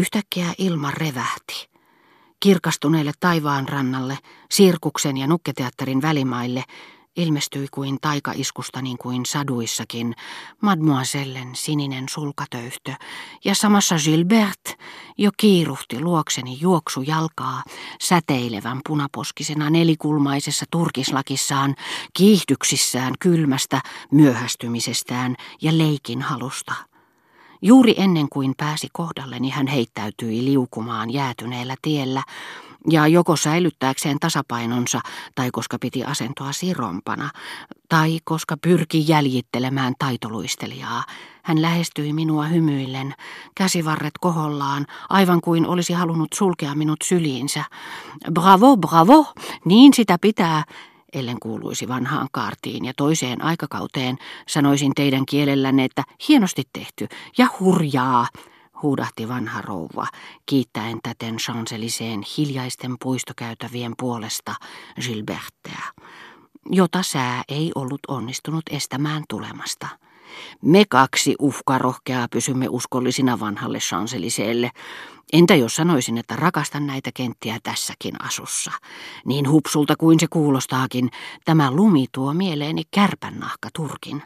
Yhtäkkiä ilma revähti. Kirkastuneelle taivaan rannalle, sirkuksen ja nukketeatterin välimaille ilmestyi kuin taikaiskusta niin kuin saduissakin mademoisellen sininen sulkatöyhtö ja samassa Gilbert jo kiiruhti luokseni juoksu jalkaa säteilevän punaposkisena nelikulmaisessa turkislakissaan, kiihdyksissään kylmästä myöhästymisestään ja leikin halusta. Juuri ennen kuin pääsi kohdalleni hän heittäytyi liukumaan jäätyneellä tiellä, ja joko säilyttääkseen tasapainonsa, tai koska piti asentoa sirompana, tai koska pyrki jäljittelemään taitoluistelijaa. Hän lähestyi minua hymyillen, käsivarret kohollaan, aivan kuin olisi halunnut sulkea minut syliinsä. Bravo, bravo, niin sitä pitää, ellen kuuluisi vanhaan kaartiin ja toiseen aikakauteen, sanoisin teidän kielellänne, että hienosti tehty ja hurjaa, huudahti vanha rouva, kiittäen täten Chanceliseen hiljaisten puistokäytävien puolesta Gilbertteä, jota sää ei ollut onnistunut estämään tulemasta. Me kaksi uhkarohkeaa pysymme uskollisina vanhalle Chanceliseelle. Entä jos sanoisin, että rakastan näitä kenttiä tässäkin asussa? Niin hupsulta kuin se kuulostaakin, tämä lumi tuo mieleeni kärpännahka turkin.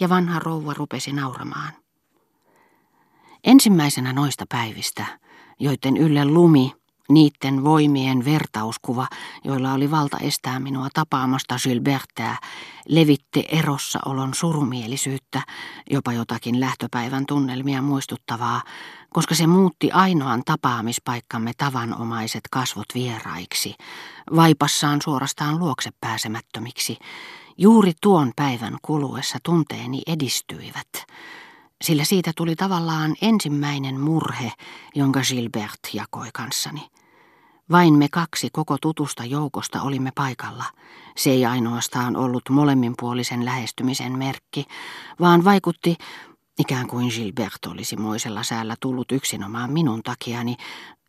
Ja vanha rouva rupesi nauramaan. Ensimmäisenä noista päivistä, joiden ylle lumi, niiden voimien vertauskuva, joilla oli valta estää minua tapaamasta Gilbertää, levitti erossa olon surumielisyyttä, jopa jotakin lähtöpäivän tunnelmia muistuttavaa, koska se muutti ainoan tapaamispaikkamme tavanomaiset kasvot vieraiksi, vaipassaan suorastaan luokse pääsemättömiksi. Juuri tuon päivän kuluessa tunteeni edistyivät sillä siitä tuli tavallaan ensimmäinen murhe, jonka Gilbert jakoi kanssani. Vain me kaksi koko tutusta joukosta olimme paikalla. Se ei ainoastaan ollut molemminpuolisen lähestymisen merkki, vaan vaikutti, ikään kuin Gilbert olisi moisella säällä tullut yksinomaan minun takiani,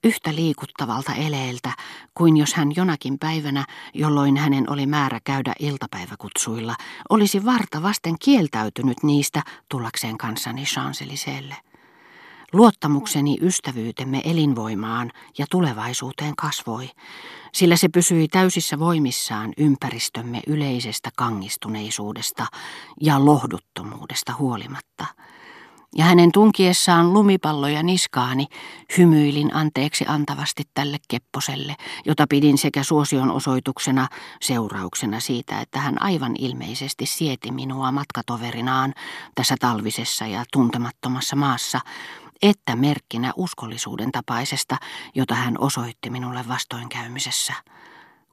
yhtä liikuttavalta eleeltä kuin jos hän jonakin päivänä, jolloin hänen oli määrä käydä iltapäiväkutsuilla, olisi varta vasten kieltäytynyt niistä tullakseen kanssani Chanceliselle. Luottamukseni ystävyytemme elinvoimaan ja tulevaisuuteen kasvoi, sillä se pysyi täysissä voimissaan ympäristömme yleisestä kangistuneisuudesta ja lohduttomuudesta huolimatta – ja hänen tunkiessaan lumipalloja niskaani hymyilin anteeksi antavasti tälle kepposelle, jota pidin sekä suosion osoituksena seurauksena siitä, että hän aivan ilmeisesti sieti minua matkatoverinaan tässä talvisessa ja tuntemattomassa maassa, että merkkinä uskollisuuden tapaisesta, jota hän osoitti minulle vastoinkäymisessä.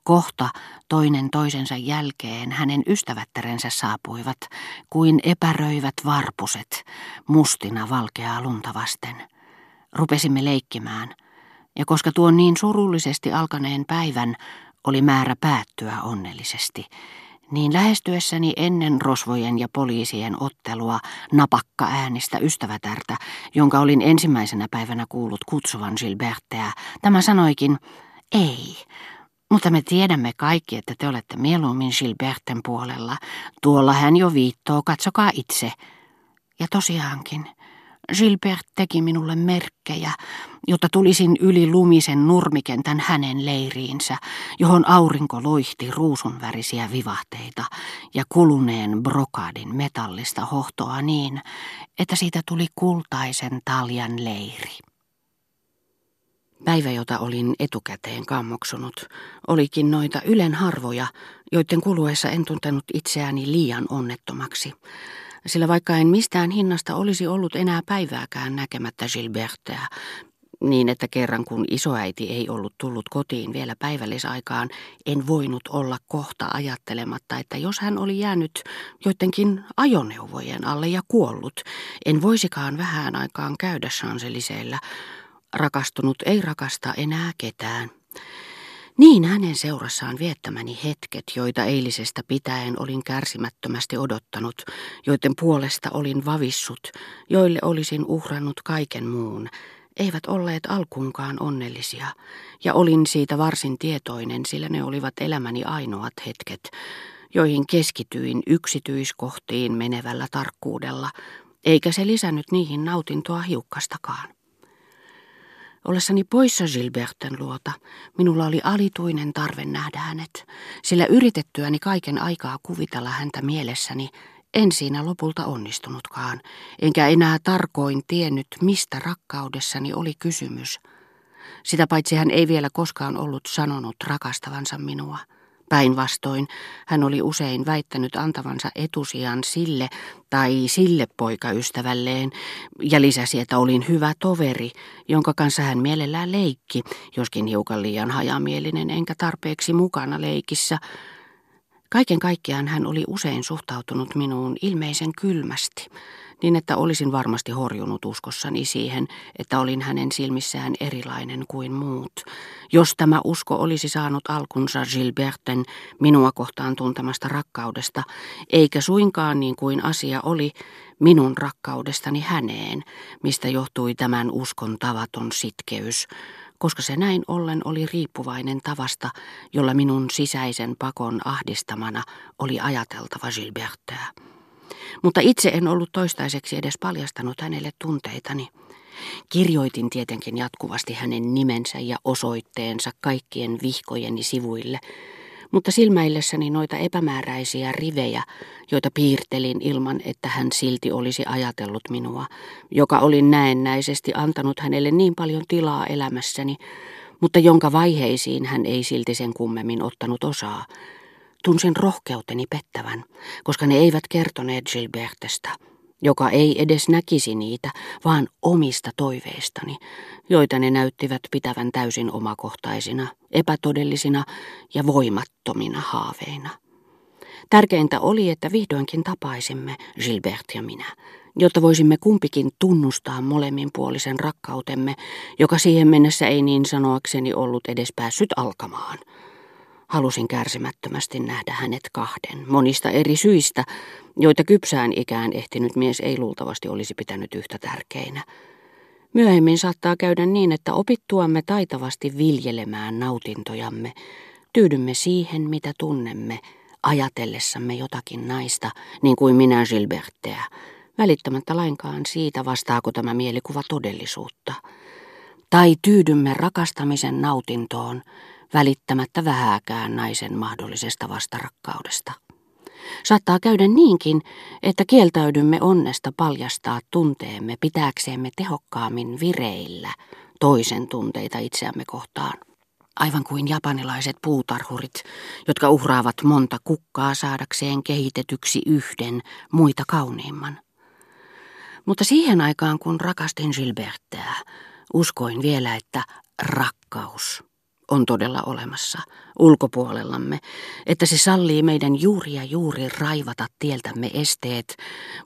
Kohta toinen toisensa jälkeen hänen ystävättärensä saapuivat kuin epäröivät varpuset mustina valkeaa lunta vasten. Rupesimme leikkimään, ja koska tuon niin surullisesti alkaneen päivän oli määrä päättyä onnellisesti, niin lähestyessäni ennen rosvojen ja poliisien ottelua napakka äänistä ystävätärtä, jonka olin ensimmäisenä päivänä kuullut kutsuvan Gilbertteä, tämä sanoikin, ei, mutta me tiedämme kaikki, että te olette mieluummin Gilberten puolella. Tuolla hän jo viittoo, katsokaa itse. Ja tosiaankin, Gilbert teki minulle merkkejä, jotta tulisin yli lumisen nurmikentän hänen leiriinsä, johon aurinko loihti ruusunvärisiä vivahteita ja kuluneen brokadin metallista hohtoa niin, että siitä tuli kultaisen taljan leiri. Päivä, jota olin etukäteen kammoksunut, olikin noita ylen harvoja, joiden kuluessa en tuntenut itseäni liian onnettomaksi. Sillä vaikka en mistään hinnasta olisi ollut enää päivääkään näkemättä Gilbertea, niin että kerran kun isoäiti ei ollut tullut kotiin vielä päivällisaikaan, en voinut olla kohta ajattelematta, että jos hän oli jäänyt joidenkin ajoneuvojen alle ja kuollut, en voisikaan vähän aikaan käydä Chanceliseellä, Rakastunut ei rakasta enää ketään. Niin hänen seurassaan viettämäni hetket, joita eilisestä pitäen olin kärsimättömästi odottanut, joiden puolesta olin vavissut, joille olisin uhrannut kaiken muun, eivät olleet alkuunkaan onnellisia, ja olin siitä varsin tietoinen, sillä ne olivat elämäni ainoat hetket, joihin keskityin yksityiskohtiin menevällä tarkkuudella, eikä se lisännyt niihin nautintoa hiukkastakaan. Ollessani poissa Gilberten luota, minulla oli alituinen tarve nähdä hänet, sillä yritettyäni kaiken aikaa kuvitella häntä mielessäni, en siinä lopulta onnistunutkaan, enkä enää tarkoin tiennyt, mistä rakkaudessani oli kysymys. Sitä paitsi hän ei vielä koskaan ollut sanonut rakastavansa minua. Päinvastoin hän oli usein väittänyt antavansa etusijan sille tai sille poikaystävälleen ja lisäsi, että olin hyvä toveri, jonka kanssa hän mielellään leikki, joskin hiukan liian hajamielinen enkä tarpeeksi mukana leikissä. Kaiken kaikkiaan hän oli usein suhtautunut minuun ilmeisen kylmästi niin että olisin varmasti horjunut uskossani siihen, että olin hänen silmissään erilainen kuin muut. Jos tämä usko olisi saanut alkunsa Gilberten minua kohtaan tuntemasta rakkaudesta, eikä suinkaan niin kuin asia oli minun rakkaudestani häneen, mistä johtui tämän uskon tavaton sitkeys, koska se näin ollen oli riippuvainen tavasta, jolla minun sisäisen pakon ahdistamana oli ajateltava Gilbertää mutta itse en ollut toistaiseksi edes paljastanut hänelle tunteitani. Kirjoitin tietenkin jatkuvasti hänen nimensä ja osoitteensa kaikkien vihkojeni sivuille, mutta silmäillessäni noita epämääräisiä rivejä, joita piirtelin ilman, että hän silti olisi ajatellut minua, joka olin näennäisesti antanut hänelle niin paljon tilaa elämässäni, mutta jonka vaiheisiin hän ei silti sen kummemmin ottanut osaa, Tunsin rohkeuteni pettävän, koska ne eivät kertoneet Gilbertesta, joka ei edes näkisi niitä, vaan omista toiveistani, joita ne näyttivät pitävän täysin omakohtaisina, epätodellisina ja voimattomina haaveina. Tärkeintä oli, että vihdoinkin tapaisimme, Gilbert ja minä, jotta voisimme kumpikin tunnustaa molemminpuolisen rakkautemme, joka siihen mennessä ei niin sanoakseni ollut edes päässyt alkamaan. Halusin kärsimättömästi nähdä hänet kahden, monista eri syistä, joita kypsään ikään ehtinyt mies ei luultavasti olisi pitänyt yhtä tärkeinä. Myöhemmin saattaa käydä niin, että opittuamme taitavasti viljelemään nautintojamme, tyydymme siihen, mitä tunnemme, ajatellessamme jotakin naista, niin kuin minä Gilbertteä, välittämättä lainkaan siitä, vastaako tämä mielikuva todellisuutta. Tai tyydymme rakastamisen nautintoon, välittämättä vähääkään naisen mahdollisesta vastarakkaudesta. Saattaa käydä niinkin, että kieltäydymme onnesta paljastaa tunteemme pitääksemme tehokkaammin vireillä toisen tunteita itseämme kohtaan. Aivan kuin japanilaiset puutarhurit, jotka uhraavat monta kukkaa saadakseen kehitetyksi yhden muita kauniimman. Mutta siihen aikaan, kun rakastin Gilbertteä, uskoin vielä, että rakkaus on todella olemassa ulkopuolellamme, että se sallii meidän juuri ja juuri raivata tieltämme esteet,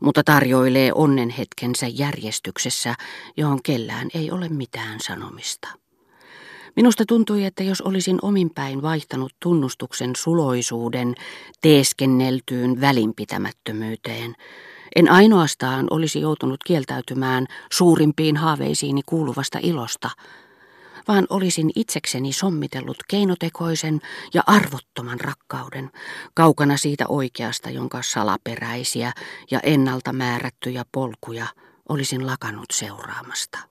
mutta tarjoilee onnenhetkensä järjestyksessä, johon kellään ei ole mitään sanomista. Minusta tuntui, että jos olisin ominpäin vaihtanut tunnustuksen suloisuuden teeskenneltyyn välinpitämättömyyteen, en ainoastaan olisi joutunut kieltäytymään suurimpiin haaveisiini kuuluvasta ilosta, vaan olisin itsekseni sommitellut keinotekoisen ja arvottoman rakkauden, kaukana siitä oikeasta, jonka salaperäisiä ja ennalta määrättyjä polkuja olisin lakannut seuraamasta.